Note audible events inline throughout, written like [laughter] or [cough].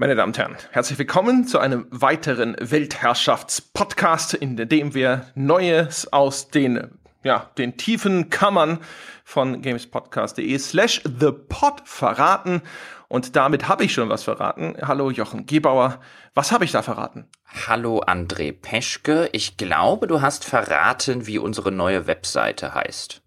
Meine Damen und Herren, herzlich willkommen zu einem weiteren Weltherrschaftspodcast, in dem wir Neues aus den, ja, den tiefen Kammern von gamespodcast.de slash thepod verraten. Und damit habe ich schon was verraten. Hallo Jochen Gebauer, was habe ich da verraten? Hallo André Peschke, ich glaube, du hast verraten, wie unsere neue Webseite heißt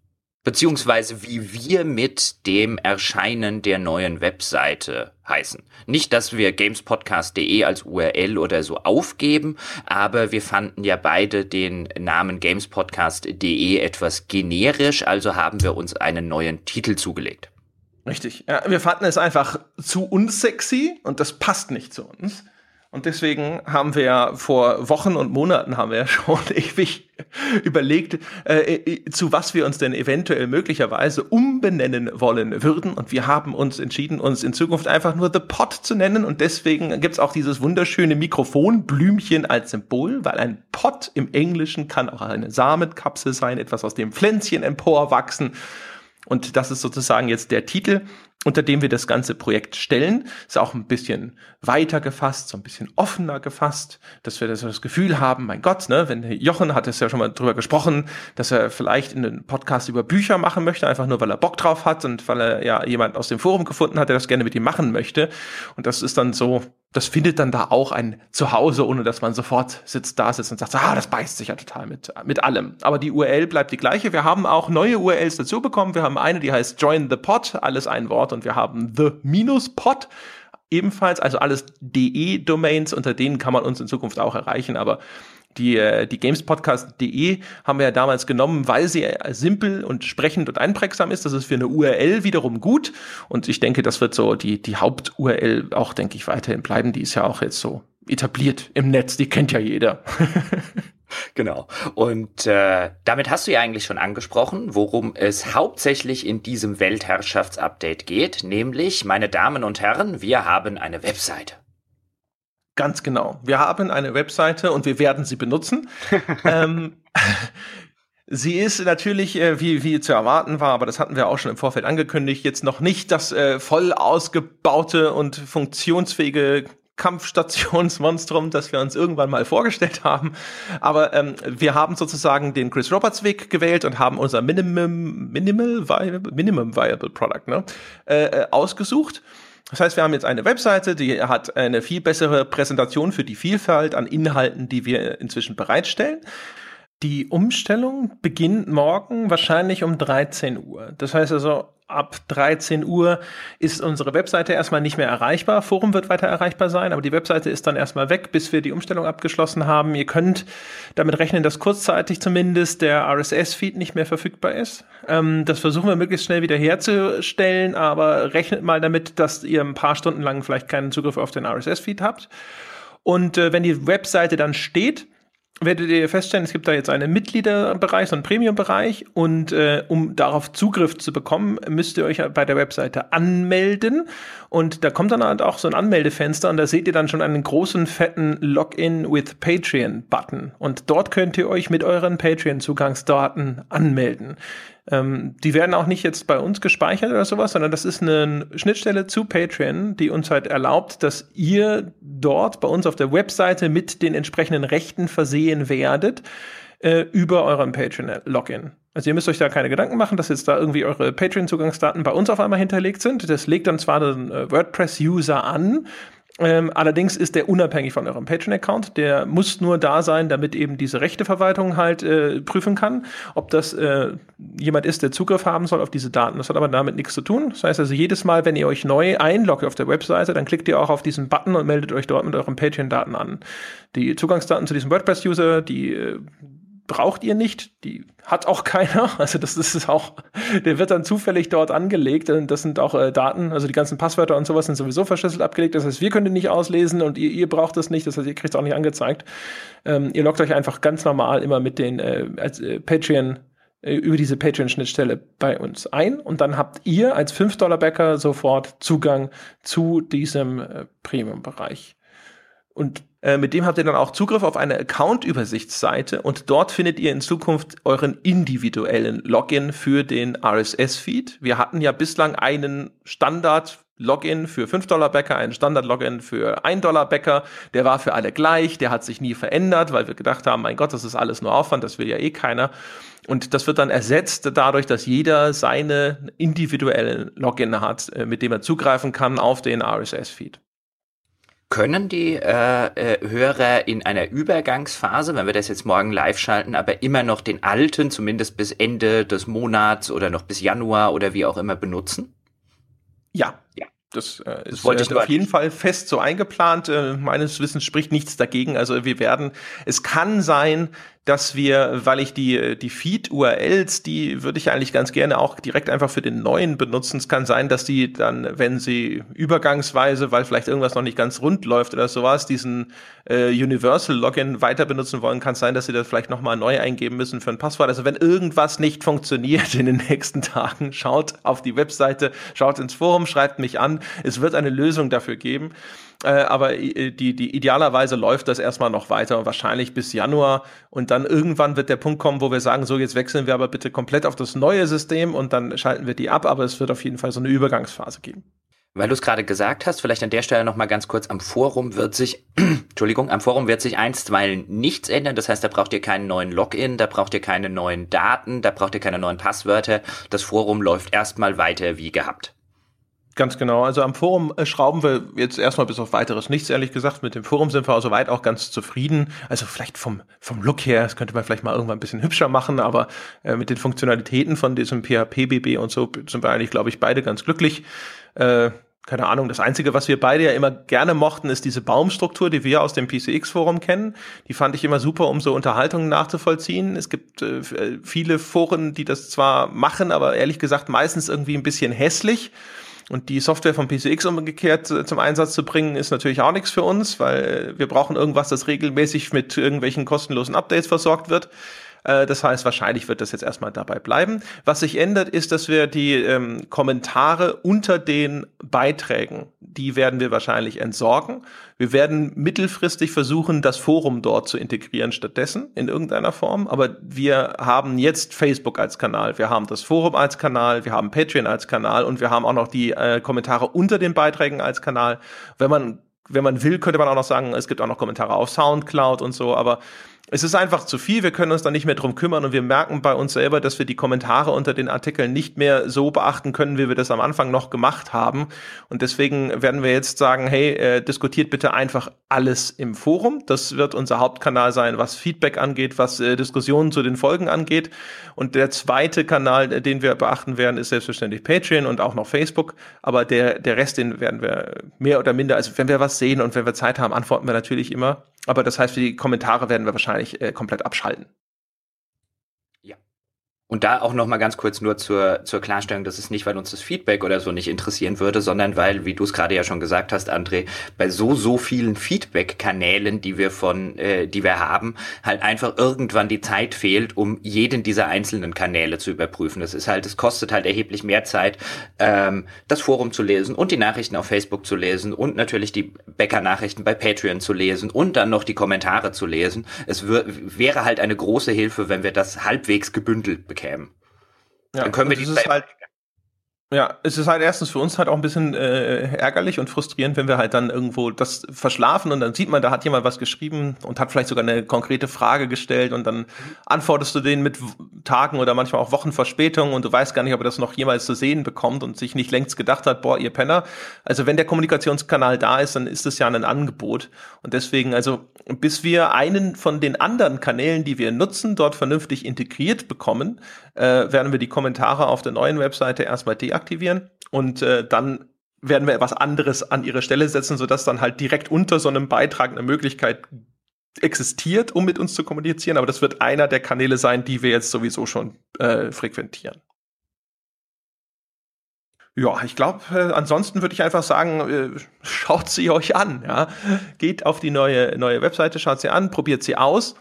beziehungsweise wie wir mit dem Erscheinen der neuen Webseite heißen. Nicht, dass wir gamespodcast.de als URL oder so aufgeben, aber wir fanden ja beide den Namen gamespodcast.de etwas generisch, also haben wir uns einen neuen Titel zugelegt. Richtig. Ja, wir fanden es einfach zu unsexy und das passt nicht zu uns. Und deswegen haben wir vor Wochen und Monaten haben wir [laughs] schon ewig überlegt, äh, äh, zu was wir uns denn eventuell möglicherweise umbenennen wollen würden. Und wir haben uns entschieden, uns in Zukunft einfach nur The Pot zu nennen. Und deswegen gibt's auch dieses wunderschöne Mikrofonblümchen als Symbol, weil ein Pot im Englischen kann auch eine Samenkapsel sein, etwas aus dem Pflänzchen emporwachsen. Und das ist sozusagen jetzt der Titel unter dem wir das ganze Projekt stellen. Ist auch ein bisschen weiter gefasst, so ein bisschen offener gefasst, dass wir das, Gefühl haben, mein Gott, ne, wenn Jochen hat es ja schon mal drüber gesprochen, dass er vielleicht einen Podcast über Bücher machen möchte, einfach nur weil er Bock drauf hat und weil er ja jemand aus dem Forum gefunden hat, der das gerne mit ihm machen möchte. Und das ist dann so, das findet dann da auch ein Zuhause, ohne dass man sofort sitzt, da sitzt und sagt, ah, das beißt sich ja total mit, mit allem. Aber die URL bleibt die gleiche. Wir haben auch neue URLs dazu bekommen. Wir haben eine, die heißt Join the Pod, alles ein Wort und wir haben the-pod ebenfalls, also alles DE-Domains, unter denen kann man uns in Zukunft auch erreichen, aber die, äh, die gamespodcast.de haben wir ja damals genommen, weil sie simpel und sprechend und einprägsam ist. Das ist für eine URL wiederum gut. Und ich denke, das wird so die, die Haupt-URL auch, denke ich, weiterhin bleiben. Die ist ja auch jetzt so etabliert im Netz. Die kennt ja jeder. [laughs] Genau. Und äh, damit hast du ja eigentlich schon angesprochen, worum es hauptsächlich in diesem Weltherrschaftsupdate geht, nämlich, meine Damen und Herren, wir haben eine Webseite. Ganz genau. Wir haben eine Webseite und wir werden sie benutzen. [laughs] ähm, [laughs] Sie ist natürlich, äh, wie, wie zu erwarten war, aber das hatten wir auch schon im Vorfeld angekündigt, jetzt noch nicht das äh, voll ausgebaute und funktionsfähige Kampfstationsmonstrum, das wir uns irgendwann mal vorgestellt haben. Aber ähm, wir haben sozusagen den Chris Roberts Weg gewählt und haben unser Minimum, Minimal Viable, Minimum Viable Product ne, äh, äh, ausgesucht. Das heißt, wir haben jetzt eine Webseite, die hat eine viel bessere Präsentation für die Vielfalt an Inhalten, die wir inzwischen bereitstellen. Die Umstellung beginnt morgen wahrscheinlich um 13 Uhr. Das heißt also, ab 13 Uhr ist unsere Webseite erstmal nicht mehr erreichbar. Forum wird weiter erreichbar sein, aber die Webseite ist dann erstmal weg, bis wir die Umstellung abgeschlossen haben. Ihr könnt damit rechnen, dass kurzzeitig zumindest der RSS-Feed nicht mehr verfügbar ist. Ähm, das versuchen wir möglichst schnell wieder herzustellen, aber rechnet mal damit, dass ihr ein paar Stunden lang vielleicht keinen Zugriff auf den RSS-Feed habt. Und äh, wenn die Webseite dann steht, werdet ihr feststellen, es gibt da jetzt einen Mitgliederbereich, so einen Premium-Bereich. Und äh, um darauf Zugriff zu bekommen, müsst ihr euch bei der Webseite anmelden. Und da kommt dann halt auch so ein Anmeldefenster und da seht ihr dann schon einen großen fetten Login with Patreon Button und dort könnt ihr euch mit euren Patreon-Zugangsdaten anmelden. Ähm, die werden auch nicht jetzt bei uns gespeichert oder sowas, sondern das ist eine Schnittstelle zu Patreon, die uns halt erlaubt, dass ihr dort bei uns auf der Webseite mit den entsprechenden Rechten versehen werdet äh, über euren Patreon-Login. Also ihr müsst euch da keine Gedanken machen, dass jetzt da irgendwie eure Patreon-Zugangsdaten bei uns auf einmal hinterlegt sind. Das legt dann zwar den äh, WordPress-User an, ähm, allerdings ist der unabhängig von eurem Patreon-Account. Der muss nur da sein, damit eben diese Rechteverwaltung halt äh, prüfen kann, ob das äh, jemand ist, der Zugriff haben soll auf diese Daten. Das hat aber damit nichts zu tun. Das heißt also, jedes Mal, wenn ihr euch neu einloggt auf der Webseite, dann klickt ihr auch auf diesen Button und meldet euch dort mit euren Patreon-Daten an. Die Zugangsdaten zu diesem WordPress-User, die äh, braucht ihr nicht, die hat auch [laughs] keiner. Also das ist auch, der wird dann zufällig dort angelegt. Und das sind auch äh, Daten, also die ganzen Passwörter und sowas sind sowieso verschlüsselt abgelegt. Das heißt, wir können die nicht auslesen und ihr, ihr braucht das nicht. Das heißt, ihr kriegt es auch nicht angezeigt. Ähm, ihr loggt euch einfach ganz normal immer mit den äh, als, äh, Patreon äh, über diese Patreon-Schnittstelle bei uns ein und dann habt ihr als 5-Dollar-Bäcker sofort Zugang zu diesem äh, Premium-Bereich. Und äh, mit dem habt ihr dann auch Zugriff auf eine Account-Übersichtsseite und dort findet ihr in Zukunft euren individuellen Login für den RSS-Feed. Wir hatten ja bislang einen Standard Login für 5 Dollar Bäcker, einen Standard-Login für 1 Dollar Bäcker. Der war für alle gleich, der hat sich nie verändert, weil wir gedacht haben, mein Gott, das ist alles nur Aufwand, das will ja eh keiner. Und das wird dann ersetzt dadurch, dass jeder seine individuellen Login hat, äh, mit dem er zugreifen kann auf den RSS-Feed. Können die äh, äh, Hörer in einer Übergangsphase, wenn wir das jetzt morgen live schalten, aber immer noch den alten, zumindest bis Ende des Monats oder noch bis Januar oder wie auch immer benutzen? Ja, ja. Das, äh, das ist wollte ich äh, auf jeden Fall fest so eingeplant. Äh, meines Wissens spricht nichts dagegen. Also wir werden, es kann sein, dass wir, weil ich die, die Feed-URLs, die würde ich eigentlich ganz gerne auch direkt einfach für den neuen benutzen. Es kann sein, dass die dann, wenn sie übergangsweise, weil vielleicht irgendwas noch nicht ganz rund läuft oder sowas, diesen äh, Universal-Login weiter benutzen wollen, kann es sein, dass sie das vielleicht nochmal neu eingeben müssen für ein Passwort. Also wenn irgendwas nicht funktioniert [laughs] in den nächsten Tagen, schaut auf die Webseite, schaut ins Forum, schreibt mich an. Es wird eine Lösung dafür geben. Äh, aber äh, die, die idealerweise läuft das erstmal noch weiter, wahrscheinlich bis Januar. Und dann irgendwann wird der Punkt kommen, wo wir sagen, so jetzt wechseln wir aber bitte komplett auf das neue System und dann schalten wir die ab. Aber es wird auf jeden Fall so eine Übergangsphase geben. Weil du es gerade gesagt hast, vielleicht an der Stelle noch mal ganz kurz, am Forum wird sich, [clears throat] Entschuldigung, am Forum wird sich einstweilen nichts ändern. Das heißt, da braucht ihr keinen neuen Login, da braucht ihr keine neuen Daten, da braucht ihr keine neuen Passwörter. Das Forum läuft erstmal weiter wie gehabt. Ganz genau. Also am Forum äh, schrauben wir jetzt erstmal bis auf weiteres nichts, ehrlich gesagt. Mit dem Forum sind wir soweit auch ganz zufrieden. Also vielleicht vom, vom Look her, das könnte man vielleicht mal irgendwann ein bisschen hübscher machen, aber äh, mit den Funktionalitäten von diesem PHP-BB und so sind wir eigentlich, glaube ich, beide ganz glücklich. Äh, keine Ahnung, das Einzige, was wir beide ja immer gerne mochten, ist diese Baumstruktur, die wir aus dem PCX-Forum kennen. Die fand ich immer super, um so Unterhaltungen nachzuvollziehen. Es gibt äh, viele Foren, die das zwar machen, aber ehrlich gesagt meistens irgendwie ein bisschen hässlich. Und die Software von PCX umgekehrt zum Einsatz zu bringen, ist natürlich auch nichts für uns, weil wir brauchen irgendwas, das regelmäßig mit irgendwelchen kostenlosen Updates versorgt wird. Äh, das heißt, wahrscheinlich wird das jetzt erstmal dabei bleiben. Was sich ändert, ist, dass wir die ähm, Kommentare unter den Beiträgen, die werden wir wahrscheinlich entsorgen. Wir werden mittelfristig versuchen, das Forum dort zu integrieren stattdessen in irgendeiner Form. Aber wir haben jetzt Facebook als Kanal, wir haben das Forum als Kanal, wir haben Patreon als Kanal und wir haben auch noch die äh, Kommentare unter den Beiträgen als Kanal. Wenn man wenn man will, könnte man auch noch sagen, es gibt auch noch Kommentare auf Soundcloud und so, aber es ist einfach zu viel, wir können uns da nicht mehr drum kümmern und wir merken bei uns selber, dass wir die Kommentare unter den Artikeln nicht mehr so beachten können, wie wir das am Anfang noch gemacht haben. Und deswegen werden wir jetzt sagen, hey, äh, diskutiert bitte einfach alles im Forum. Das wird unser Hauptkanal sein, was Feedback angeht, was äh, Diskussionen zu den Folgen angeht. Und der zweite Kanal, äh, den wir beachten werden, ist selbstverständlich Patreon und auch noch Facebook. Aber der, der Rest, den werden wir mehr oder minder, also wenn wir was sehen und wenn wir Zeit haben, antworten wir natürlich immer. Aber das heißt, die Kommentare werden wir wahrscheinlich äh, komplett abschalten. Und da auch noch mal ganz kurz nur zur, zur Klarstellung, das ist nicht, weil uns das Feedback oder so nicht interessieren würde, sondern weil, wie du es gerade ja schon gesagt hast, André, bei so, so vielen Feedback-Kanälen, die wir von, äh, die wir haben, halt einfach irgendwann die Zeit fehlt, um jeden dieser einzelnen Kanäle zu überprüfen. Das ist halt, es kostet halt erheblich mehr Zeit, ähm, das Forum zu lesen und die Nachrichten auf Facebook zu lesen und natürlich die Bäcker-Nachrichten bei Patreon zu lesen und dann noch die Kommentare zu lesen. Es wäre halt eine große Hilfe, wenn wir das halbwegs gebündelt bekämen bekämen. Ja, dann können wir die halt, ja, es ist halt erstens für uns halt auch ein bisschen äh, ärgerlich und frustrierend, wenn wir halt dann irgendwo das verschlafen und dann sieht man, da hat jemand was geschrieben und hat vielleicht sogar eine konkrete Frage gestellt und dann antwortest du den mit Tagen oder manchmal auch Wochen Verspätung und du weißt gar nicht, ob er das noch jemals zu sehen bekommt und sich nicht längst gedacht hat, boah, ihr Penner. Also wenn der Kommunikationskanal da ist, dann ist das ja ein Angebot und deswegen, also bis wir einen von den anderen Kanälen, die wir nutzen, dort vernünftig integriert bekommen, äh, werden wir die Kommentare auf der neuen Webseite erstmal deaktivieren und äh, dann werden wir etwas anderes an ihre Stelle setzen, sodass dann halt direkt unter so einem Beitrag eine Möglichkeit existiert, um mit uns zu kommunizieren. Aber das wird einer der Kanäle sein, die wir jetzt sowieso schon äh, frequentieren. Ja, ich glaube, äh, ansonsten würde ich einfach sagen, äh, schaut sie euch an. Ja? Geht auf die neue, neue Webseite, schaut sie an, probiert sie aus.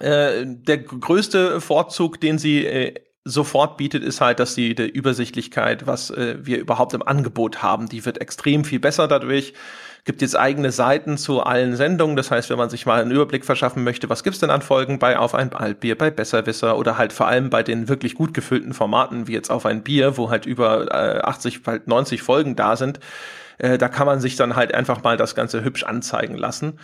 Äh, der größte Vorzug, den sie äh, sofort bietet, ist halt, dass die, die Übersichtlichkeit, was äh, wir überhaupt im Angebot haben, die wird extrem viel besser dadurch. Gibt jetzt eigene Seiten zu allen Sendungen. Das heißt, wenn man sich mal einen Überblick verschaffen möchte, was gibt's denn an Folgen bei Auf ein Altbier, bei Besserwisser oder halt vor allem bei den wirklich gut gefüllten Formaten wie jetzt Auf ein Bier, wo halt über äh, 80, bald 90 Folgen da sind, äh, da kann man sich dann halt einfach mal das Ganze hübsch anzeigen lassen.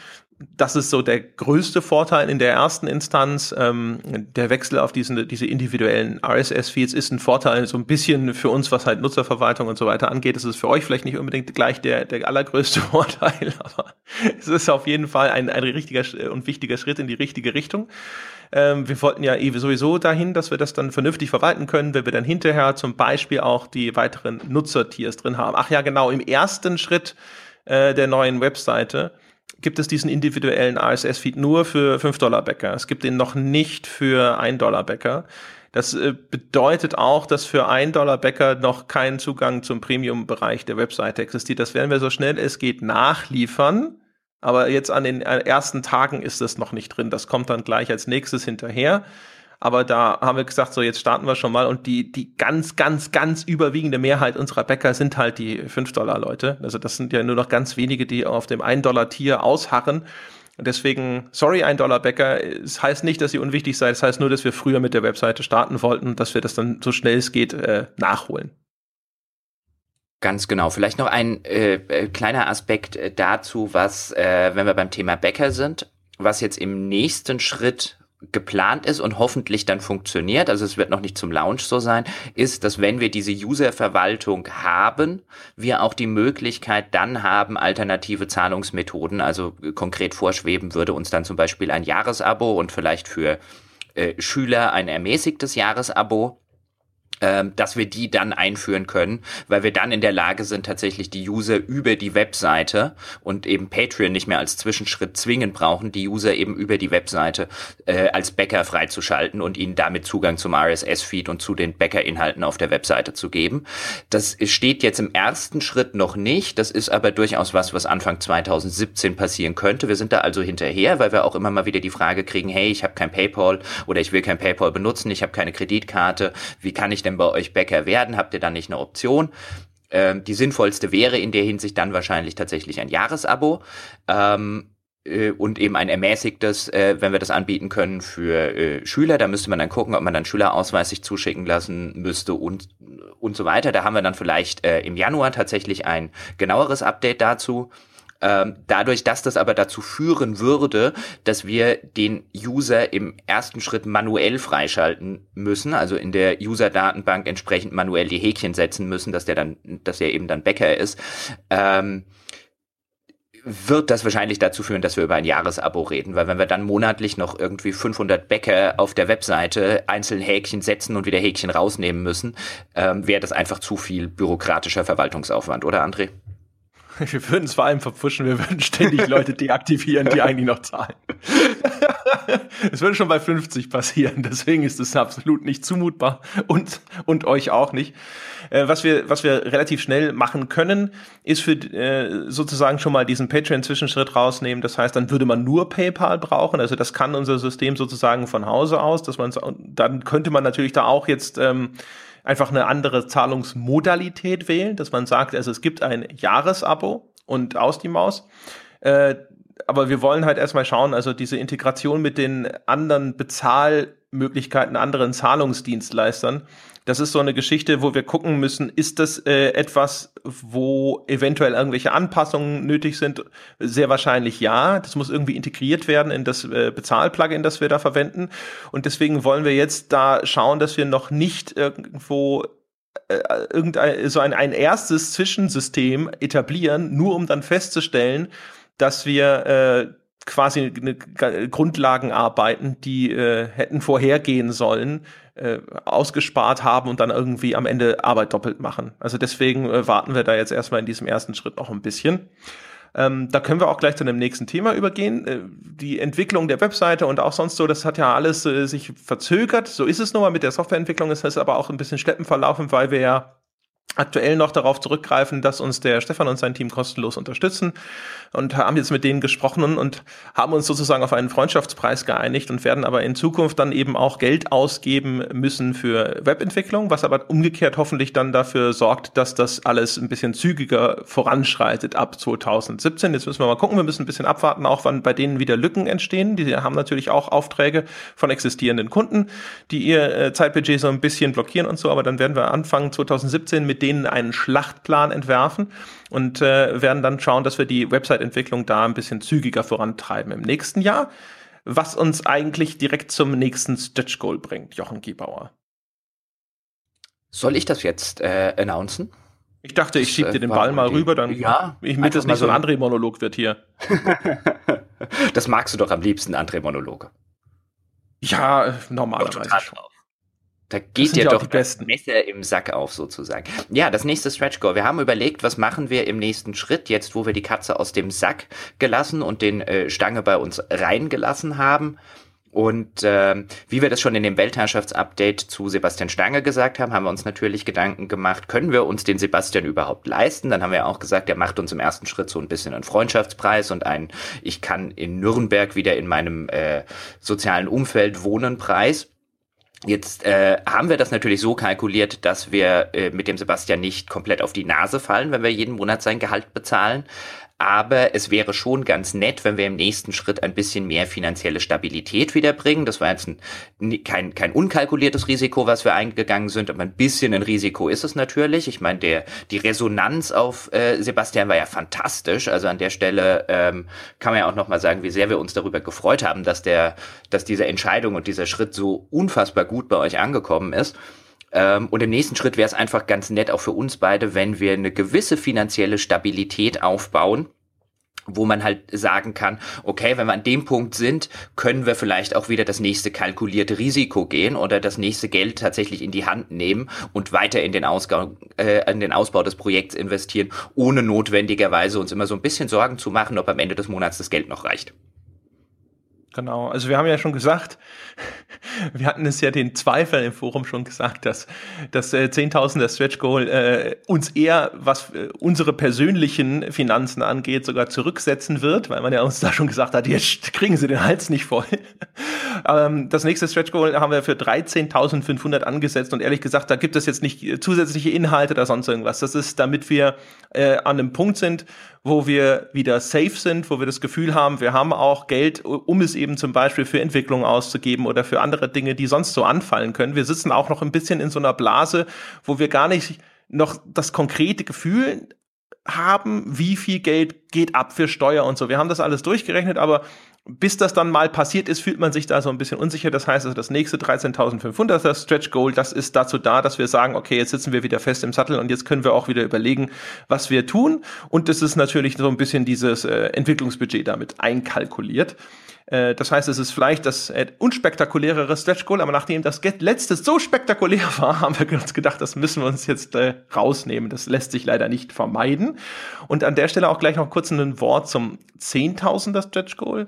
Das ist so der größte Vorteil in der ersten Instanz. Ähm, der Wechsel auf diesen, diese individuellen RSS-Feeds ist ein Vorteil, so ein bisschen für uns, was halt Nutzerverwaltung und so weiter angeht. Es ist für euch vielleicht nicht unbedingt gleich der, der allergrößte [laughs] Vorteil, aber es ist auf jeden Fall ein, ein richtiger und wichtiger Schritt in die richtige Richtung. Ähm, wir wollten ja eh sowieso dahin, dass wir das dann vernünftig verwalten können, wenn wir dann hinterher zum Beispiel auch die weiteren Nutzertiers drin haben. Ach ja, genau, im ersten Schritt äh, der neuen Webseite gibt es diesen individuellen RSS-Feed nur für 5-Dollar-Bäcker. Es gibt den noch nicht für 1-Dollar-Bäcker. Das äh, bedeutet auch, dass für 1-Dollar-Bäcker noch kein Zugang zum Premium-Bereich der Webseite existiert. Das werden wir so schnell es geht nachliefern. Aber jetzt an den ersten Tagen ist das noch nicht drin. Das kommt dann gleich als nächstes hinterher. Aber da haben wir gesagt, so jetzt starten wir schon mal. Und die, die ganz, ganz, ganz überwiegende Mehrheit unserer Bäcker sind halt die 5-Dollar-Leute. Also das sind ja nur noch ganz wenige, die auf dem 1-Dollar-Tier ausharren. Und deswegen, sorry, 1-Dollar-Bäcker, es heißt nicht, dass sie unwichtig seid. Es heißt nur, dass wir früher mit der Webseite starten wollten und dass wir das dann so schnell es geht äh, nachholen. Ganz genau. Vielleicht noch ein äh, äh, kleiner Aspekt äh, dazu, was, äh, wenn wir beim Thema Bäcker sind, was jetzt im nächsten Schritt geplant ist und hoffentlich dann funktioniert, also es wird noch nicht zum Launch so sein, ist, dass wenn wir diese User-Verwaltung haben, wir auch die Möglichkeit dann haben, alternative Zahlungsmethoden, also konkret vorschweben würde uns dann zum Beispiel ein Jahresabo und vielleicht für äh, Schüler ein ermäßigtes Jahresabo dass wir die dann einführen können, weil wir dann in der Lage sind, tatsächlich die User über die Webseite und eben Patreon nicht mehr als Zwischenschritt zwingend brauchen, die User eben über die Webseite äh, als Bäcker freizuschalten und ihnen damit Zugang zum RSS-Feed und zu den Bäcker-Inhalten auf der Webseite zu geben. Das steht jetzt im ersten Schritt noch nicht, das ist aber durchaus was, was Anfang 2017 passieren könnte. Wir sind da also hinterher, weil wir auch immer mal wieder die Frage kriegen, hey, ich habe kein PayPal oder ich will kein PayPal benutzen, ich habe keine Kreditkarte, wie kann ich denn bei euch Bäcker werden? Habt ihr dann nicht eine Option? Ähm, die sinnvollste wäre in der Hinsicht dann wahrscheinlich tatsächlich ein Jahresabo. Ähm, äh, und eben ein ermäßigtes, äh, wenn wir das anbieten können für äh, Schüler. Da müsste man dann gucken, ob man dann Schülerausweis sich zuschicken lassen müsste und, und so weiter. Da haben wir dann vielleicht im Januar tatsächlich ein genaueres Update dazu. Ähm, dadurch, dass das aber dazu führen würde, dass wir den User im ersten Schritt manuell freischalten müssen, also in der User-Datenbank entsprechend manuell die Häkchen setzen müssen, dass der dann, dass er eben dann Bäcker ist, ähm, wird das wahrscheinlich dazu führen, dass wir über ein Jahresabo reden, weil wenn wir dann monatlich noch irgendwie 500 Bäcker auf der Webseite einzeln Häkchen setzen und wieder Häkchen rausnehmen müssen, ähm, wäre das einfach zu viel bürokratischer Verwaltungsaufwand, oder André? [laughs] Wir würden es vor allem verpfuschen, wir würden ständig Leute deaktivieren, die eigentlich noch zahlen. [laughs] Es würde schon bei 50 passieren, deswegen ist es absolut nicht zumutbar und, und euch auch nicht. Äh, was wir, was wir relativ schnell machen können, ist für äh, sozusagen schon mal diesen Patreon-Zwischenschritt rausnehmen. Das heißt, dann würde man nur PayPal brauchen. Also das kann unser System sozusagen von Hause aus, dass man dann könnte man natürlich da auch jetzt ähm, einfach eine andere Zahlungsmodalität wählen, dass man sagt, also es gibt ein Jahresabo und aus die Maus. Äh, aber wir wollen halt erstmal schauen, also diese Integration mit den anderen Bezahlmöglichkeiten, anderen Zahlungsdienstleistern, das ist so eine Geschichte, wo wir gucken müssen, ist das äh, etwas, wo eventuell irgendwelche Anpassungen nötig sind? Sehr wahrscheinlich ja. Das muss irgendwie integriert werden in das äh, Bezahlplugin, das wir da verwenden. Und deswegen wollen wir jetzt da schauen, dass wir noch nicht irgendwo äh, irgendein so ein, ein erstes Zwischensystem etablieren, nur um dann festzustellen, dass wir äh, quasi eine Grundlagenarbeiten, die äh, hätten vorhergehen sollen, äh, ausgespart haben und dann irgendwie am Ende Arbeit doppelt machen. Also deswegen äh, warten wir da jetzt erstmal in diesem ersten Schritt noch ein bisschen. Ähm, da können wir auch gleich zu dem nächsten Thema übergehen. Äh, die Entwicklung der Webseite und auch sonst so, das hat ja alles äh, sich verzögert. So ist es nun mal mit der Softwareentwicklung. Es ist aber auch ein bisschen schleppend verlaufen, weil wir ja aktuell noch darauf zurückgreifen, dass uns der Stefan und sein Team kostenlos unterstützen und haben jetzt mit denen gesprochen und haben uns sozusagen auf einen Freundschaftspreis geeinigt und werden aber in Zukunft dann eben auch Geld ausgeben müssen für Webentwicklung, was aber umgekehrt hoffentlich dann dafür sorgt, dass das alles ein bisschen zügiger voranschreitet ab 2017. Jetzt müssen wir mal gucken, wir müssen ein bisschen abwarten, auch wann bei denen wieder Lücken entstehen. Die haben natürlich auch Aufträge von existierenden Kunden, die ihr äh, Zeitbudget so ein bisschen blockieren und so, aber dann werden wir anfangen 2017 mit denen einen Schlachtplan entwerfen und äh, werden dann schauen, dass wir die Website-Entwicklung da ein bisschen zügiger vorantreiben im nächsten Jahr, was uns eigentlich direkt zum nächsten Stretch Goal bringt, Jochen Giebauer. Soll ich das jetzt äh, announcen? Ich dachte, ich schieb dir den Ball mal rüber, dann ja, ich mit es nicht so ein André-Monolog wird hier. [laughs] das magst du doch am liebsten, André-Monologe. Ja, normalerweise schon. Da geht dir doch das Messer im Sack auf, sozusagen. Ja, das nächste Stretch Goal. Wir haben überlegt, was machen wir im nächsten Schritt, jetzt wo wir die Katze aus dem Sack gelassen und den äh, Stange bei uns reingelassen haben. Und äh, wie wir das schon in dem Weltherrschaftsupdate zu Sebastian Stange gesagt haben, haben wir uns natürlich Gedanken gemacht, können wir uns den Sebastian überhaupt leisten? Dann haben wir auch gesagt, er macht uns im ersten Schritt so ein bisschen einen Freundschaftspreis und einen Ich kann in Nürnberg wieder in meinem äh, sozialen Umfeld wohnen Preis. Jetzt äh, haben wir das natürlich so kalkuliert, dass wir äh, mit dem Sebastian nicht komplett auf die Nase fallen, wenn wir jeden Monat sein Gehalt bezahlen. Aber es wäre schon ganz nett, wenn wir im nächsten Schritt ein bisschen mehr finanzielle Stabilität wiederbringen. Das war jetzt ein, kein, kein unkalkuliertes Risiko, was wir eingegangen sind, aber ein bisschen ein Risiko ist es natürlich. Ich meine, der, die Resonanz auf äh, Sebastian war ja fantastisch. Also an der Stelle ähm, kann man ja auch nochmal sagen, wie sehr wir uns darüber gefreut haben, dass der, dass diese Entscheidung und dieser Schritt so unfassbar gut bei euch angekommen ist. Ähm, und im nächsten Schritt wäre es einfach ganz nett auch für uns beide, wenn wir eine gewisse finanzielle Stabilität aufbauen wo man halt sagen kann, okay, wenn wir an dem Punkt sind, können wir vielleicht auch wieder das nächste kalkulierte Risiko gehen oder das nächste Geld tatsächlich in die Hand nehmen und weiter in den, Ausgang, äh, in den Ausbau des Projekts investieren, ohne notwendigerweise uns immer so ein bisschen Sorgen zu machen, ob am Ende des Monats das Geld noch reicht. Genau, also wir haben ja schon gesagt, [laughs] wir hatten es ja den Zweifel im Forum schon gesagt, dass das äh, 10.000er Stretch Goal äh, uns eher, was äh, unsere persönlichen Finanzen angeht, sogar zurücksetzen wird, weil man ja uns da schon gesagt hat, jetzt kriegen sie den Hals nicht voll. [laughs] ähm, das nächste Stretch Goal haben wir für 13.500 angesetzt und ehrlich gesagt, da gibt es jetzt nicht zusätzliche Inhalte oder sonst irgendwas. Das ist, damit wir äh, an einem Punkt sind, wo wir wieder safe sind, wo wir das Gefühl haben, wir haben auch Geld, um es eben zum Beispiel für Entwicklung auszugeben oder für andere Dinge, die sonst so anfallen können. Wir sitzen auch noch ein bisschen in so einer Blase, wo wir gar nicht noch das konkrete Gefühl haben, wie viel Geld geht ab für Steuer und so. Wir haben das alles durchgerechnet, aber bis das dann mal passiert ist, fühlt man sich da so ein bisschen unsicher. Das heißt, also das nächste 13.500, das Stretch Goal, das ist dazu da, dass wir sagen, okay, jetzt sitzen wir wieder fest im Sattel und jetzt können wir auch wieder überlegen, was wir tun. Und das ist natürlich so ein bisschen dieses äh, Entwicklungsbudget damit einkalkuliert. Äh, das heißt, es ist vielleicht das äh, unspektakulärere Stretch Goal, aber nachdem das letzte so spektakulär [laughs] war, haben wir uns gedacht, das müssen wir uns jetzt äh, rausnehmen. Das lässt sich leider nicht vermeiden. Und an der Stelle auch gleich noch kurz ein Wort zum 10.000er Stretch Goal.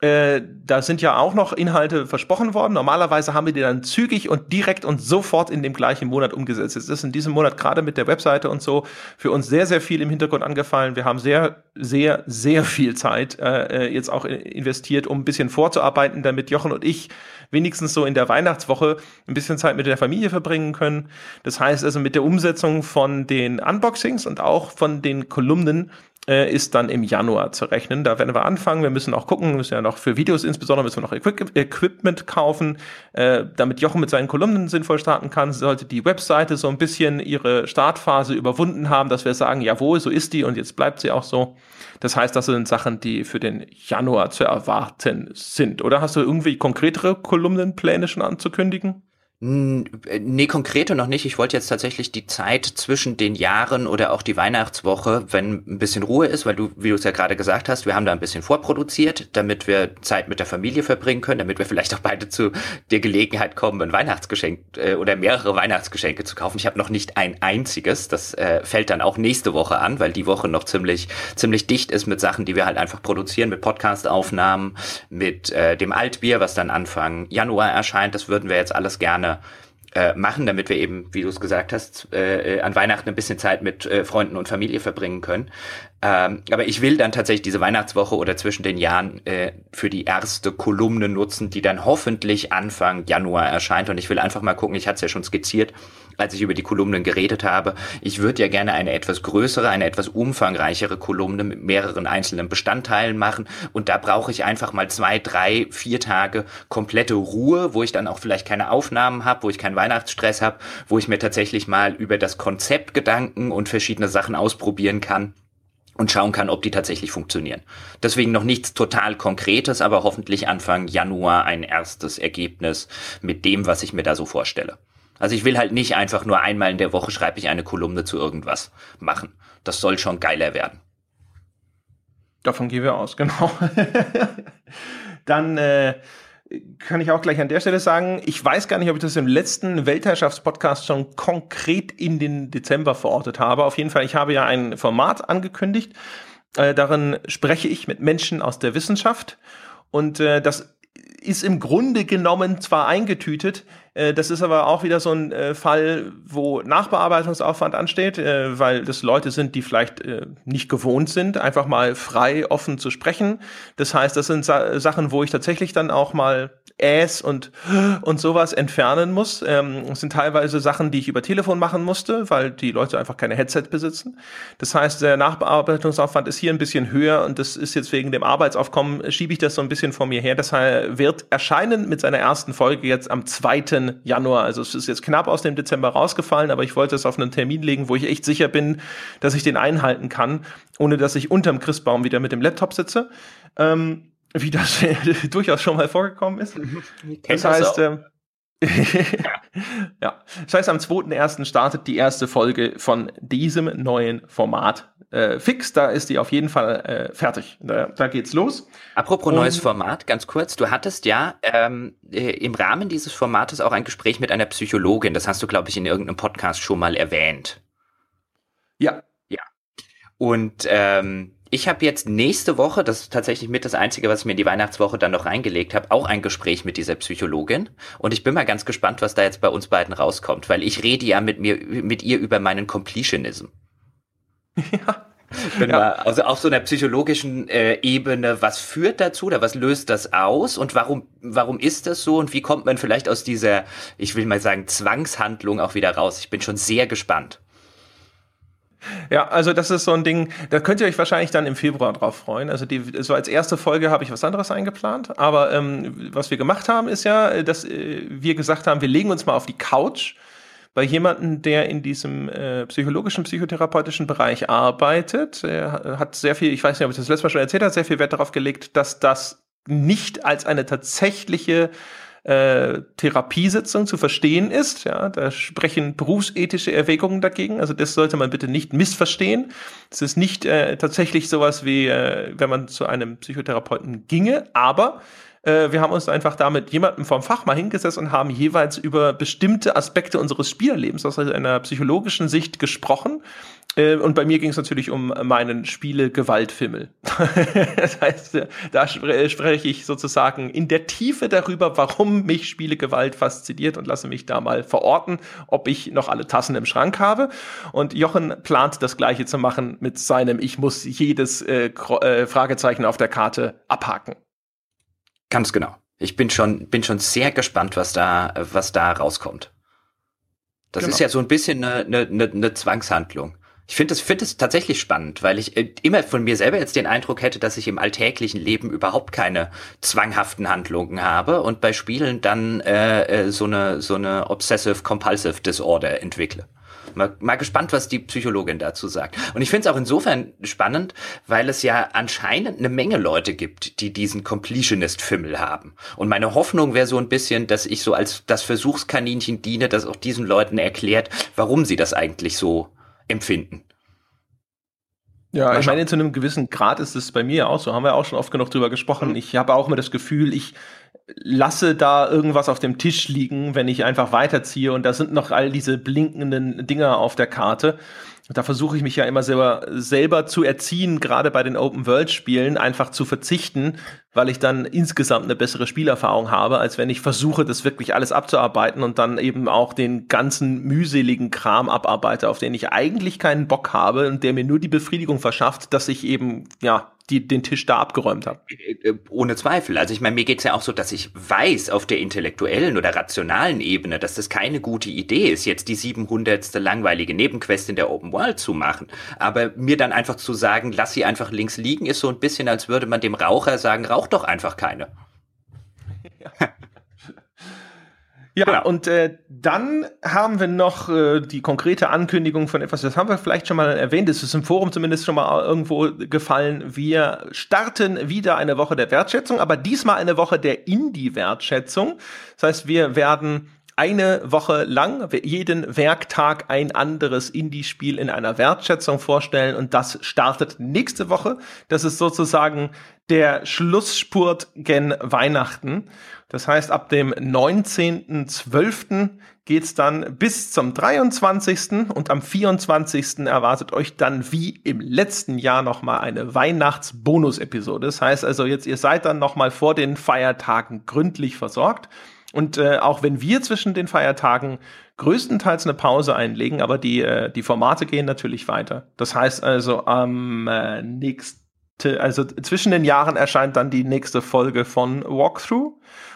Äh, da sind ja auch noch Inhalte versprochen worden. Normalerweise haben wir die dann zügig und direkt und sofort in dem gleichen Monat umgesetzt. Es ist in diesem Monat gerade mit der Webseite und so für uns sehr, sehr viel im Hintergrund angefallen. Wir haben sehr, sehr, sehr viel Zeit äh, äh jetzt auch investiert, um ein bisschen vorzuarbeiten, damit Jochen und ich wenigstens so in der Weihnachtswoche ein bisschen Zeit mit der Familie verbringen können. Das heißt also mit der Umsetzung von den Unboxings und auch von den Kolumnen ist dann im Januar zu rechnen. Da werden wir anfangen. Wir müssen auch gucken, müssen ja noch für Videos insbesondere müssen wir noch Equi Equipment kaufen, äh, damit Jochen mit seinen Kolumnen sinnvoll starten kann. Sollte die Webseite so ein bisschen ihre Startphase überwunden haben, dass wir sagen, jawohl, so ist die und jetzt bleibt sie auch so. Das heißt, das sind Sachen, die für den Januar zu erwarten sind. Oder hast du irgendwie konkretere Kolumnenpläne schon anzukündigen? Nee, konkrete noch nicht. Ich wollte jetzt tatsächlich die Zeit zwischen den Jahren oder auch die Weihnachtswoche, wenn ein bisschen Ruhe ist, weil du, wie du es ja gerade gesagt hast, wir haben da ein bisschen vorproduziert, damit wir Zeit mit der Familie verbringen können, damit wir vielleicht auch beide zu der Gelegenheit kommen, ein Weihnachtsgeschenk äh, oder mehrere Weihnachtsgeschenke zu kaufen. Ich habe noch nicht ein einziges. Das äh, fällt dann auch nächste Woche an, weil die Woche noch ziemlich, ziemlich dicht ist mit Sachen, die wir halt einfach produzieren, mit Podcast-Aufnahmen, mit äh, dem Altbier, was dann Anfang Januar erscheint. Das würden wir jetzt alles gerne äh, machen, damit wir eben, wie du es gesagt hast, äh, äh, an Weihnachten ein bisschen Zeit mit äh, Freunden und Familie verbringen können. Ähm, aber ich will dann tatsächlich diese Weihnachtswoche oder zwischen den Jahren äh, für die erste Kolumne nutzen, die dann hoffentlich Anfang Januar erscheint. Und ich will einfach mal gucken, ich hatte es ja schon skizziert, als ich über die Kolumnen geredet habe. Ich würde ja gerne eine etwas größere, eine etwas umfangreichere Kolumne mit mehreren einzelnen Bestandteilen machen. Und da brauche ich einfach mal zwei, drei, vier Tage komplette Ruhe, wo ich dann auch vielleicht keine Aufnahmen habe, wo ich keinen Weihnachtsstress habe, wo ich mir tatsächlich mal über das Konzept Gedanken und verschiedene Sachen ausprobieren kann und schauen kann, ob die tatsächlich funktionieren. Deswegen noch nichts total Konkretes, aber hoffentlich Anfang Januar ein erstes Ergebnis mit dem, was ich mir da so vorstelle. Also ich will halt nicht einfach nur einmal in der Woche schreibe ich eine Kolumne zu irgendwas machen. Das soll schon geiler werden. Davon gehen wir aus, [laughs] genau. Dann äh, kann ich auch gleich an der Stelle sagen, ich weiß gar nicht, ob ich das im letzten Weltherrschaftspodcast schon konkret in den Dezember verortet habe. Auf jeden Fall, ich habe ja ein Format angekündigt. Äh, darin spreche ich mit Menschen aus der Wissenschaft. Und äh, das ist im Grunde genommen zwar eingetütet, äh, das ist aber auch wieder so ein äh, Fall, wo Nachbearbeitungsaufwand ansteht, äh, weil das Leute sind, die vielleicht nicht gewohnt sind, einfach mal frei, offen zu sprechen. Das heißt, das sind Sa Sachen, wo ich tatsächlich dann auch mal Äs und, und sowas entfernen muss. Ähm, das sind teilweise Sachen, die ich über Telefon machen musste, weil die Leute einfach keine Headset besitzen. Das heißt, der Nachbearbeitungsaufwand ist hier ein bisschen höher und das ist jetzt wegen dem Arbeitsaufkommen, schiebe ich das so ein bisschen vor mir her. Das wird erscheinen mit seiner ersten Folge jetzt am 2. Januar. Also es ist jetzt knapp aus dem Dezember rausgefallen, aber ich wollte es auf einen Termin legen, wo ich echt sicher bin, dass ich den einhalten kann, ohne dass ich unterm Christbaum wieder mit dem Laptop sitze. Ähm, wie das [laughs] durchaus schon mal vorgekommen ist. Das heißt, ähm, [laughs] ja, das heißt, am 2.1. startet die erste Folge von diesem neuen Format äh, fix. Da ist die auf jeden Fall äh, fertig. Da, da geht's los. Apropos Und, neues Format, ganz kurz. Du hattest ja ähm, äh, im Rahmen dieses Formates auch ein Gespräch mit einer Psychologin. Das hast du, glaube ich, in irgendeinem Podcast schon mal erwähnt. Ja. Ja. Und ähm, ich habe jetzt nächste Woche, das ist tatsächlich mit das Einzige, was ich mir in die Weihnachtswoche dann noch reingelegt habe, auch ein Gespräch mit dieser Psychologin. Und ich bin mal ganz gespannt, was da jetzt bei uns beiden rauskommt, weil ich rede ja mit mir, mit ihr über meinen Completionism. Ja. Bin ja. mal, also auf so einer psychologischen äh, Ebene, was führt dazu oder was löst das aus und warum, warum ist das so und wie kommt man vielleicht aus dieser, ich will mal sagen, Zwangshandlung auch wieder raus? Ich bin schon sehr gespannt. Ja, also das ist so ein Ding, da könnt ihr euch wahrscheinlich dann im Februar drauf freuen. Also die, so als erste Folge habe ich was anderes eingeplant. Aber ähm, was wir gemacht haben, ist ja, dass äh, wir gesagt haben, wir legen uns mal auf die Couch bei jemandem, der in diesem äh, psychologischen, psychotherapeutischen Bereich arbeitet. Er hat sehr viel, ich weiß nicht, ob ich das letzte Mal schon erzählt habe, sehr viel Wert darauf gelegt, dass das nicht als eine tatsächliche äh, Therapiesitzung zu verstehen ist. Ja, da sprechen berufsethische Erwägungen dagegen. Also das sollte man bitte nicht missverstehen. Es ist nicht äh, tatsächlich sowas wie, äh, wenn man zu einem Psychotherapeuten ginge, aber äh, wir haben uns einfach da mit jemandem vom Fach mal hingesetzt und haben jeweils über bestimmte Aspekte unseres Spielerlebens aus einer psychologischen Sicht gesprochen. Äh, und bei mir ging es natürlich um meinen Spiele-Gewaltfimmel. [laughs] das heißt, äh, da spreche ich sozusagen in der Tiefe darüber, warum mich Spiele-Gewalt fasziniert und lasse mich da mal verorten, ob ich noch alle Tassen im Schrank habe. Und Jochen plant das Gleiche zu machen mit seinem Ich muss jedes äh, Fragezeichen auf der Karte abhaken. Ganz genau. Ich bin schon, bin schon sehr gespannt, was da, was da rauskommt. Das genau. ist ja so ein bisschen eine, eine, eine Zwangshandlung. Ich finde es finde es tatsächlich spannend, weil ich äh, immer von mir selber jetzt den Eindruck hätte, dass ich im alltäglichen Leben überhaupt keine zwanghaften Handlungen habe und bei Spielen dann äh, äh so eine so eine obsessive compulsive Disorder entwickle. Mal, mal gespannt, was die Psychologin dazu sagt. Und ich finde es auch insofern spannend, weil es ja anscheinend eine Menge Leute gibt, die diesen Completionist-Fimmel haben. Und meine Hoffnung wäre so ein bisschen, dass ich so als das Versuchskaninchen diene, das auch diesen Leuten erklärt, warum sie das eigentlich so empfinden. Ja, ich meine, zu einem gewissen Grad ist es bei mir auch so. Haben wir auch schon oft genug drüber gesprochen. Mhm. Ich habe auch immer das Gefühl, ich lasse da irgendwas auf dem Tisch liegen, wenn ich einfach weiterziehe und da sind noch all diese blinkenden Dinger auf der Karte. Da versuche ich mich ja immer selber, selber zu erziehen, gerade bei den Open-World-Spielen, einfach zu verzichten, weil ich dann insgesamt eine bessere Spielerfahrung habe, als wenn ich versuche, das wirklich alles abzuarbeiten und dann eben auch den ganzen mühseligen Kram abarbeite, auf den ich eigentlich keinen Bock habe und der mir nur die Befriedigung verschafft, dass ich eben, ja, die den Tisch da abgeräumt habe. Äh, äh, ohne Zweifel. Also ich meine, mir geht's ja auch so, dass ich weiß auf der intellektuellen oder rationalen Ebene, dass das keine gute Idee ist, jetzt die 700. langweilige Nebenquest in der Open World zu machen. Aber mir dann einfach zu sagen, lass sie einfach links liegen, ist so ein bisschen, als würde man dem Raucher sagen, rauch doch einfach keine. Ja. Ja, genau. und äh, dann haben wir noch äh, die konkrete Ankündigung von etwas, das haben wir vielleicht schon mal erwähnt, es ist im Forum zumindest schon mal irgendwo gefallen. Wir starten wieder eine Woche der Wertschätzung, aber diesmal eine Woche der Indie-Wertschätzung. Das heißt, wir werden eine Woche lang jeden Werktag ein anderes Indie-Spiel in einer Wertschätzung vorstellen und das startet nächste Woche. Das ist sozusagen der Schlussspurt gen Weihnachten. Das heißt, ab dem 19.12. geht's dann bis zum 23. und am 24. erwartet euch dann wie im letzten Jahr nochmal eine Weihnachts-Bonus-Episode. Das heißt also jetzt, ihr seid dann nochmal vor den Feiertagen gründlich versorgt. Und äh, auch wenn wir zwischen den Feiertagen größtenteils eine Pause einlegen, aber die, äh, die Formate gehen natürlich weiter. Das heißt also am äh, nächste, also zwischen den Jahren erscheint dann die nächste Folge von Walkthrough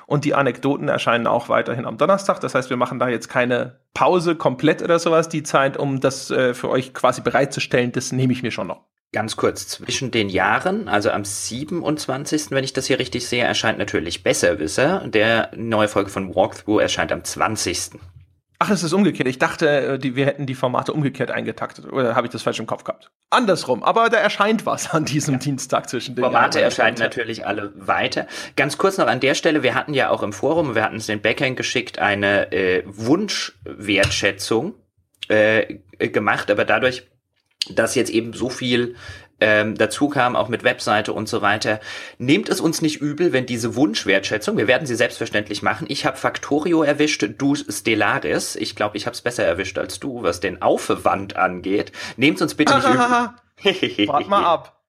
und die Anekdoten erscheinen auch weiterhin am Donnerstag. Das heißt, wir machen da jetzt keine Pause komplett oder sowas. Die Zeit, um das äh, für euch quasi bereitzustellen, das nehme ich mir schon noch. Ganz kurz, zwischen den Jahren, also am 27., wenn ich das hier richtig sehe, erscheint natürlich Besserwisser. Der neue Folge von Walkthrough erscheint am 20. Ach, es ist umgekehrt. Ich dachte, äh, die, wir hätten die Formate umgekehrt eingetaktet. Oder habe ich das falsch im Kopf gehabt? Andersrum. Aber da erscheint was an diesem ja. Dienstag zwischen den Formate Jahren. erscheinen natürlich alle weiter. Ganz kurz noch an der Stelle. Wir hatten ja auch im Forum, wir hatten es den Backend geschickt, eine äh, Wunschwertschätzung äh, gemacht. Aber dadurch dass jetzt eben so viel ähm, dazu kam, auch mit Webseite und so weiter. Nehmt es uns nicht übel, wenn diese Wunschwertschätzung, wir werden sie selbstverständlich machen. Ich habe Factorio erwischt, du Stellaris. Ich glaube, ich habe es besser erwischt als du, was den Aufwand angeht. Nehmt uns bitte nicht übel. [laughs] Wart mal ab.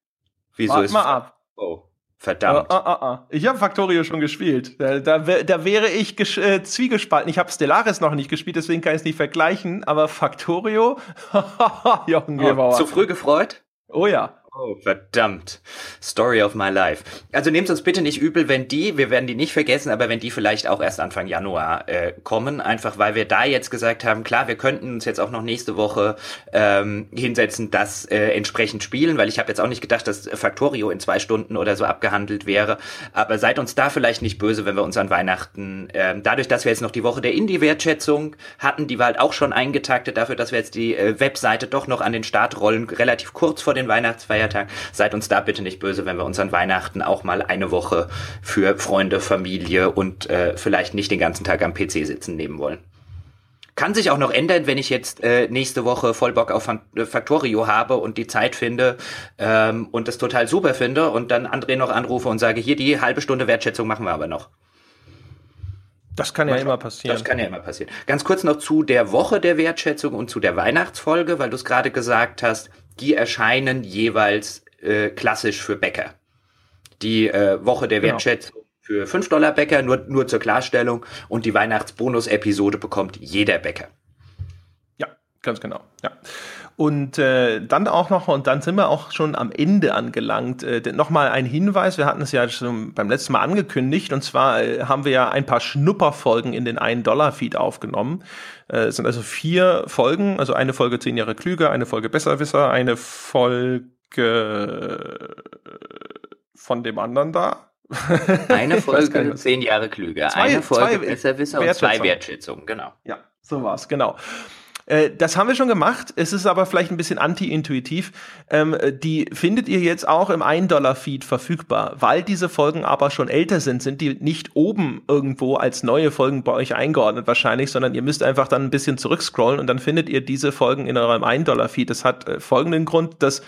Wieso Wart ist mal ab. Oh. Verdammt. Ah, ah, ah, ich habe Factorio schon gespielt. Da, da, da wäre ich äh, zwiegespalten. Ich habe Stellaris noch nicht gespielt, deswegen kann ich es nicht vergleichen. Aber Factorio, [laughs] Jochen oh, Zu früh gefreut? Oh ja. Oh, verdammt. Story of my life. Also nehmt uns bitte nicht übel, wenn die, wir werden die nicht vergessen, aber wenn die vielleicht auch erst Anfang Januar äh, kommen, einfach weil wir da jetzt gesagt haben, klar, wir könnten uns jetzt auch noch nächste Woche ähm, hinsetzen, das äh, entsprechend spielen, weil ich habe jetzt auch nicht gedacht, dass Factorio in zwei Stunden oder so abgehandelt wäre. Aber seid uns da vielleicht nicht böse, wenn wir uns an Weihnachten, äh, dadurch, dass wir jetzt noch die Woche der Indie-Wertschätzung hatten, die war halt auch schon eingetaktet, dafür, dass wir jetzt die äh, Webseite doch noch an den Start rollen, relativ kurz vor den Weihnachtsfeiertagen Feiertag. Seid uns da bitte nicht böse, wenn wir uns an Weihnachten auch mal eine Woche für Freunde, Familie und äh, vielleicht nicht den ganzen Tag am PC sitzen nehmen wollen. Kann sich auch noch ändern, wenn ich jetzt äh, nächste Woche voll Bock auf äh, Factorio habe und die Zeit finde ähm, und das total super finde und dann André noch anrufe und sage, hier die halbe Stunde Wertschätzung machen wir aber noch. Das kann ja immer passieren. Das kann ja immer passieren. Ganz kurz noch zu der Woche der Wertschätzung und zu der Weihnachtsfolge, weil du es gerade gesagt hast die erscheinen jeweils äh, klassisch für Bäcker. Die äh, Woche der genau. Wertschätzung für 5 Dollar Bäcker, nur, nur zur Klarstellung. Und die Weihnachtsbonus-Episode bekommt jeder Bäcker. Ganz genau. Ja. Und äh, dann auch noch, und dann sind wir auch schon am Ende angelangt, äh, nochmal ein Hinweis, wir hatten es ja schon beim letzten Mal angekündigt, und zwar äh, haben wir ja ein paar Schnupperfolgen in den 1-Dollar-Feed aufgenommen. Äh, es sind also vier Folgen, also eine Folge zehn Jahre klüger, eine Folge Besserwisser, eine Folge von dem anderen da. Eine [laughs] Folge zehn Jahre klüger, zwei, eine Folge Besserwisser und zwei Wertschätzungen, genau. Ja, so war's, genau. Äh, das haben wir schon gemacht. Es ist aber vielleicht ein bisschen anti-intuitiv. Ähm, die findet ihr jetzt auch im 1-Dollar-Feed verfügbar. Weil diese Folgen aber schon älter sind, sind die nicht oben irgendwo als neue Folgen bei euch eingeordnet wahrscheinlich, sondern ihr müsst einfach dann ein bisschen zurückscrollen und dann findet ihr diese Folgen in eurem 1-Dollar-Feed. Das hat äh, folgenden Grund, dass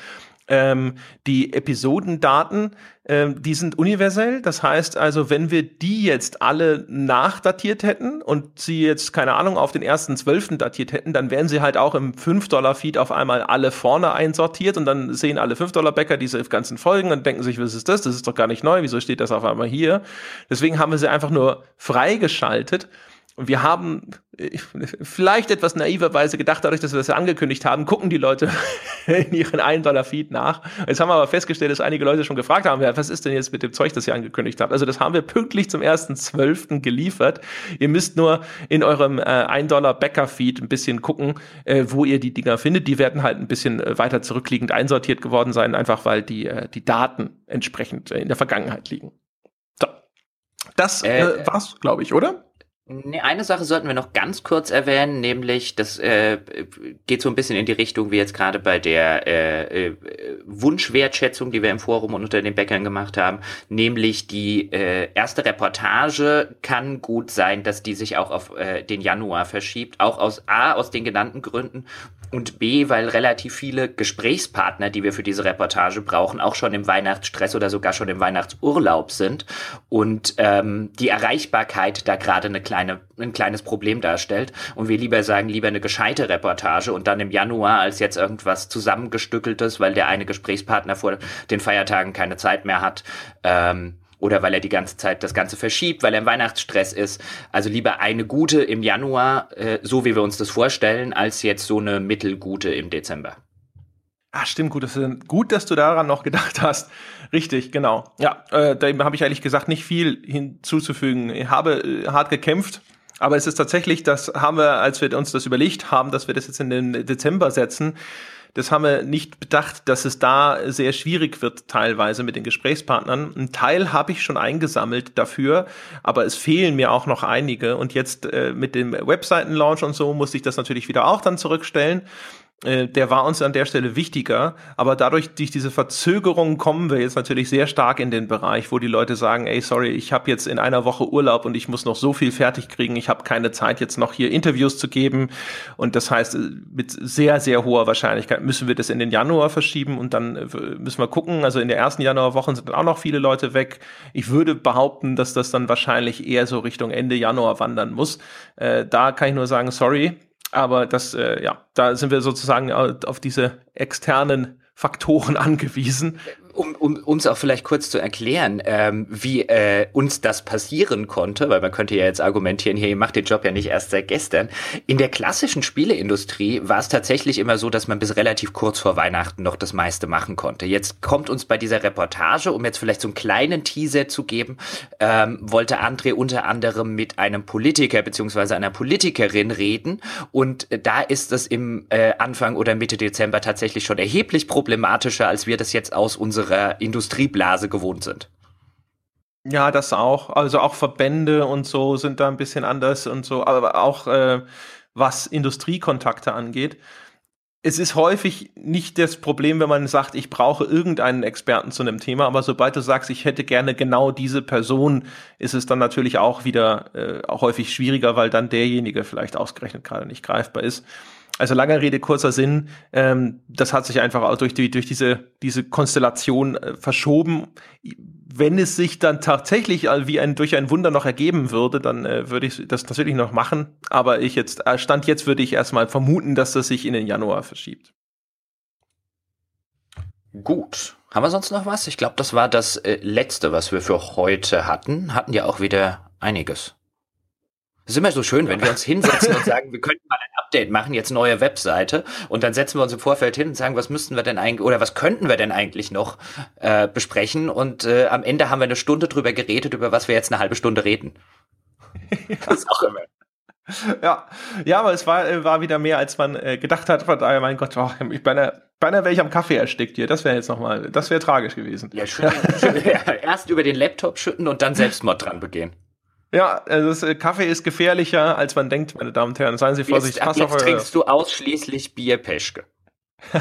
Ähm, die Episodendaten, ähm, die sind universell. Das heißt also, wenn wir die jetzt alle nachdatiert hätten und sie jetzt, keine Ahnung, auf den ersten Zwölften datiert hätten, dann wären sie halt auch im 5-Dollar-Feed auf einmal alle vorne einsortiert und dann sehen alle 5-Dollar-Bäcker diese ganzen Folgen und denken sich, was ist das? Das ist doch gar nicht neu. Wieso steht das auf einmal hier? Deswegen haben wir sie einfach nur freigeschaltet und wir haben äh, vielleicht etwas naiverweise gedacht, dadurch, dass wir das ja angekündigt haben, gucken die Leute [laughs] in ihren 1-Dollar-Feed nach. Jetzt haben wir aber festgestellt, dass einige Leute schon gefragt haben, ja, was ist denn jetzt mit dem Zeug, das ihr angekündigt habt? Also das haben wir pünktlich zum 1.12. geliefert. Ihr müsst nur in eurem äh, 1-Dollar-Bäcker-Feed ein bisschen gucken, äh, wo ihr die Dinger findet. Die werden halt ein bisschen weiter zurückliegend einsortiert geworden sein, einfach weil die, äh, die Daten entsprechend in der Vergangenheit liegen. So. Das äh war's, glaube ich, oder? Nee, eine Sache sollten wir noch ganz kurz erwähnen, nämlich das äh, geht so ein bisschen in die Richtung wie jetzt gerade bei der äh, äh, Wunschwertschätzung, die wir im Forum und unter den Bäckern gemacht haben, nämlich die äh, erste Reportage kann gut sein, dass die sich auch auf äh, den Januar verschiebt, auch aus A aus den genannten Gründen und B, weil relativ viele Gesprächspartner, die wir für diese Reportage brauchen, auch schon im Weihnachtsstress oder sogar schon im Weihnachtsurlaub sind und ähm, die Erreichbarkeit da gerade eine kleine, ein kleines Problem darstellt und wir lieber sagen, lieber eine gescheite Reportage und dann im Januar als jetzt irgendwas zusammengestückeltes, weil der eine Gesprächspartner vor den Feiertagen keine Zeit mehr hat. Ähm, oder weil er die ganze Zeit das Ganze verschiebt, weil er im Weihnachtsstress ist. Also lieber eine gute im Januar, äh, so wie wir uns das vorstellen, als jetzt so eine mittelgute im Dezember. Ah, stimmt, gut, das ist gut, dass du daran noch gedacht hast. Richtig, genau. Ja, äh, da habe ich ehrlich gesagt nicht viel hinzuzufügen. Ich habe äh, hart gekämpft, aber es ist tatsächlich, das haben wir, als wir uns das überlegt haben, dass wir das jetzt in den Dezember setzen, das haben wir nicht bedacht, dass es da sehr schwierig wird teilweise mit den Gesprächspartnern. Ein Teil habe ich schon eingesammelt dafür, aber es fehlen mir auch noch einige. Und jetzt äh, mit dem Webseitenlaunch und so muss ich das natürlich wieder auch dann zurückstellen. Äh, der war uns an der Stelle wichtiger. Aber dadurch, durch diese Verzögerung kommen wir jetzt natürlich sehr stark in den Bereich, wo die Leute sagen, ey, sorry, ich habe jetzt in einer Woche Urlaub und ich muss noch so viel fertig kriegen. Ich habe keine Zeit, jetzt noch hier Interviews zu geben. Und das heißt, äh, mit sehr, sehr hoher Wahrscheinlichkeit müssen wir das in den Januar verschieben und dann äh, müssen wir gucken. Also in der ersten Januarwoche sind dann auch noch viele Leute weg. Ich würde behaupten, dass das dann wahrscheinlich eher so Richtung Ende Januar wandern muss. Äh, da kann ich nur sagen, sorry, aber das, äh, ja, da sind wir sozusagen auf diese externen Faktoren [laughs] angewiesen um, uns auch vielleicht kurz zu erklären, ähm, wie äh, uns das passieren konnte, weil man könnte ja jetzt argumentieren, hier, ihr macht den Job ja nicht erst seit gestern. In der klassischen Spieleindustrie war es tatsächlich immer so, dass man bis relativ kurz vor Weihnachten noch das meiste machen konnte. Jetzt kommt uns bei dieser Reportage, um jetzt vielleicht so einen kleinen Teaser zu geben, ähm, wollte André unter anderem mit einem Politiker beziehungsweise einer Politikerin reden und da ist es im äh, Anfang oder Mitte Dezember tatsächlich schon erheblich problematischer, als wir das jetzt aus unserer unserer Industrieblase gewohnt sind. Ja, das auch. Also auch Verbände und so sind da ein bisschen anders und so, aber auch äh, was Industriekontakte angeht. Es ist häufig nicht das Problem, wenn man sagt, ich brauche irgendeinen Experten zu einem Thema, aber sobald du sagst, ich hätte gerne genau diese Person, ist es dann natürlich auch wieder äh, häufig schwieriger, weil dann derjenige vielleicht ausgerechnet gerade nicht greifbar ist. Also langer Rede, kurzer Sinn, ähm, das hat sich einfach auch durch, die, durch diese, diese Konstellation äh, verschoben. Wenn es sich dann tatsächlich wie ein, durch ein Wunder noch ergeben würde, dann äh, würde ich das natürlich noch machen. Aber ich jetzt, äh, Stand jetzt würde ich erstmal vermuten, dass das sich in den Januar verschiebt. Gut. Haben wir sonst noch was? Ich glaube, das war das äh, letzte, was wir für heute hatten. Hatten ja auch wieder einiges. Es ist immer so schön, wenn wir uns hinsetzen und sagen, wir könnten mal ein Update machen, jetzt neue Webseite, und dann setzen wir uns im Vorfeld hin und sagen, was müssten wir denn eigentlich oder was könnten wir denn eigentlich noch äh, besprechen? Und äh, am Ende haben wir eine Stunde drüber geredet, über was wir jetzt eine halbe Stunde reden. [laughs] was auch immer. Ja, ja, aber es war, äh, war wieder mehr, als man äh, gedacht hat. Von daher, mein Gott, oh, ich beinahe, beinahe wäre ich am Kaffee erstickt hier. Das wäre jetzt nochmal, das wäre tragisch gewesen. Ja, schütten, ja, [laughs] erst über den Laptop schütten und dann Selbstmord dran begehen. Ja, also das, äh, Kaffee ist gefährlicher, als man denkt, meine Damen und Herren. Seien Sie vorsichtig. Jetzt, jetzt trinkst du ausschließlich Bier, Peschke. [laughs]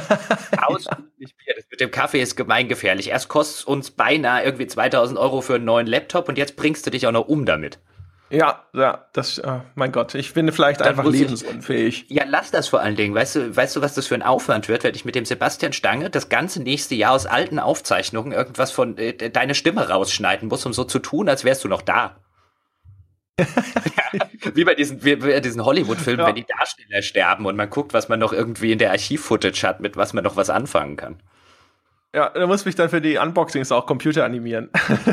ausschließlich Bier. Das mit dem Kaffee ist gemeingefährlich. Erst kostet es uns beinahe irgendwie 2000 Euro für einen neuen Laptop und jetzt bringst du dich auch noch um damit. Ja, ja, das, oh mein Gott, ich bin vielleicht Dann einfach lebensunfähig. Ich, ja, lass das vor allen Dingen. Weißt du, weißt du, was das für ein Aufwand wird, wenn ich mit dem Sebastian Stange das ganze nächste Jahr aus alten Aufzeichnungen irgendwas von äh, deine Stimme rausschneiden muss, um so zu tun, als wärst du noch da. [laughs] wie bei diesen, wie bei diesen Hollywood-Filmen, ja. wenn die Darsteller sterben und man guckt, was man noch irgendwie in der Archiv-Footage hat, mit was man noch was anfangen kann. Ja, du musst mich dann für die Unboxings auch Computer animieren.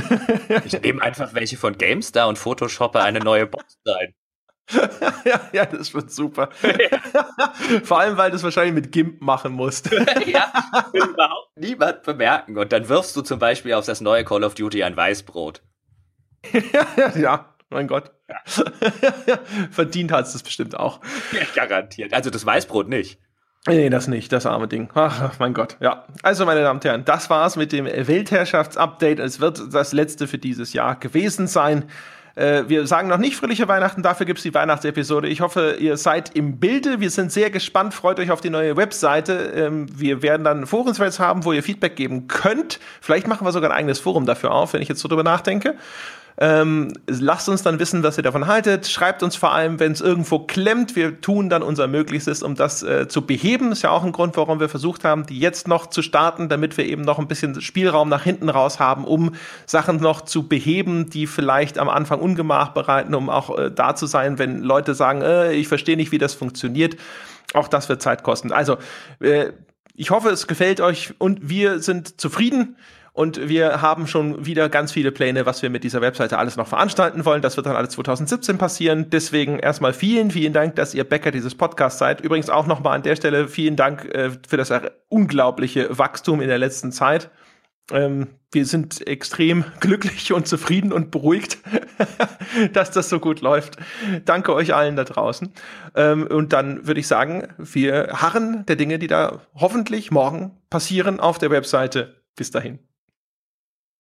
[laughs] ich nehme einfach welche von GameStar und photoshoppe eine neue Box rein. [laughs] ja, ja, das wird super. Vor allem, weil du es wahrscheinlich mit GIMP machen musst. ja, will überhaupt niemand bemerken. Und dann wirfst du zum Beispiel auf das neue Call of Duty ein Weißbrot. ja, ja, mein Gott. Ja. [laughs] Verdient hat es das bestimmt auch. Ja, garantiert. Also das Weißbrot nicht. Nee, das nicht, das arme Ding. Ach, mein Gott. Ja. Also, meine Damen und Herren, das war's mit dem Weltherrschaftsupdate. Es wird das letzte für dieses Jahr gewesen sein. Äh, wir sagen noch nicht fröhliche Weihnachten, dafür gibt's die Weihnachtsepisode. Ich hoffe, ihr seid im Bilde. Wir sind sehr gespannt. Freut euch auf die neue Webseite. Ähm, wir werden dann Forumsthreads haben, wo ihr Feedback geben könnt. Vielleicht machen wir sogar ein eigenes Forum dafür auf, wenn ich jetzt so drüber nachdenke. Ähm, lasst uns dann wissen, was ihr davon haltet. Schreibt uns vor allem, wenn es irgendwo klemmt. Wir tun dann unser Möglichstes, um das äh, zu beheben. Ist ja auch ein Grund, warum wir versucht haben, die jetzt noch zu starten, damit wir eben noch ein bisschen Spielraum nach hinten raus haben, um Sachen noch zu beheben, die vielleicht am Anfang Ungemach bereiten, um auch äh, da zu sein, wenn Leute sagen, äh, ich verstehe nicht, wie das funktioniert. Auch das wird Zeit kosten. Also, äh, ich hoffe, es gefällt euch und wir sind zufrieden. Und wir haben schon wieder ganz viele Pläne, was wir mit dieser Webseite alles noch veranstalten wollen. Das wird dann alles 2017 passieren. Deswegen erstmal vielen, vielen Dank, dass ihr Bäcker dieses Podcasts seid. Übrigens auch nochmal an der Stelle vielen Dank äh, für das unglaubliche Wachstum in der letzten Zeit. Ähm, wir sind extrem [laughs] glücklich und zufrieden und beruhigt, [laughs] dass das so gut läuft. Danke euch allen da draußen. Ähm, und dann würde ich sagen, wir harren der Dinge, die da hoffentlich morgen passieren auf der Webseite. Bis dahin.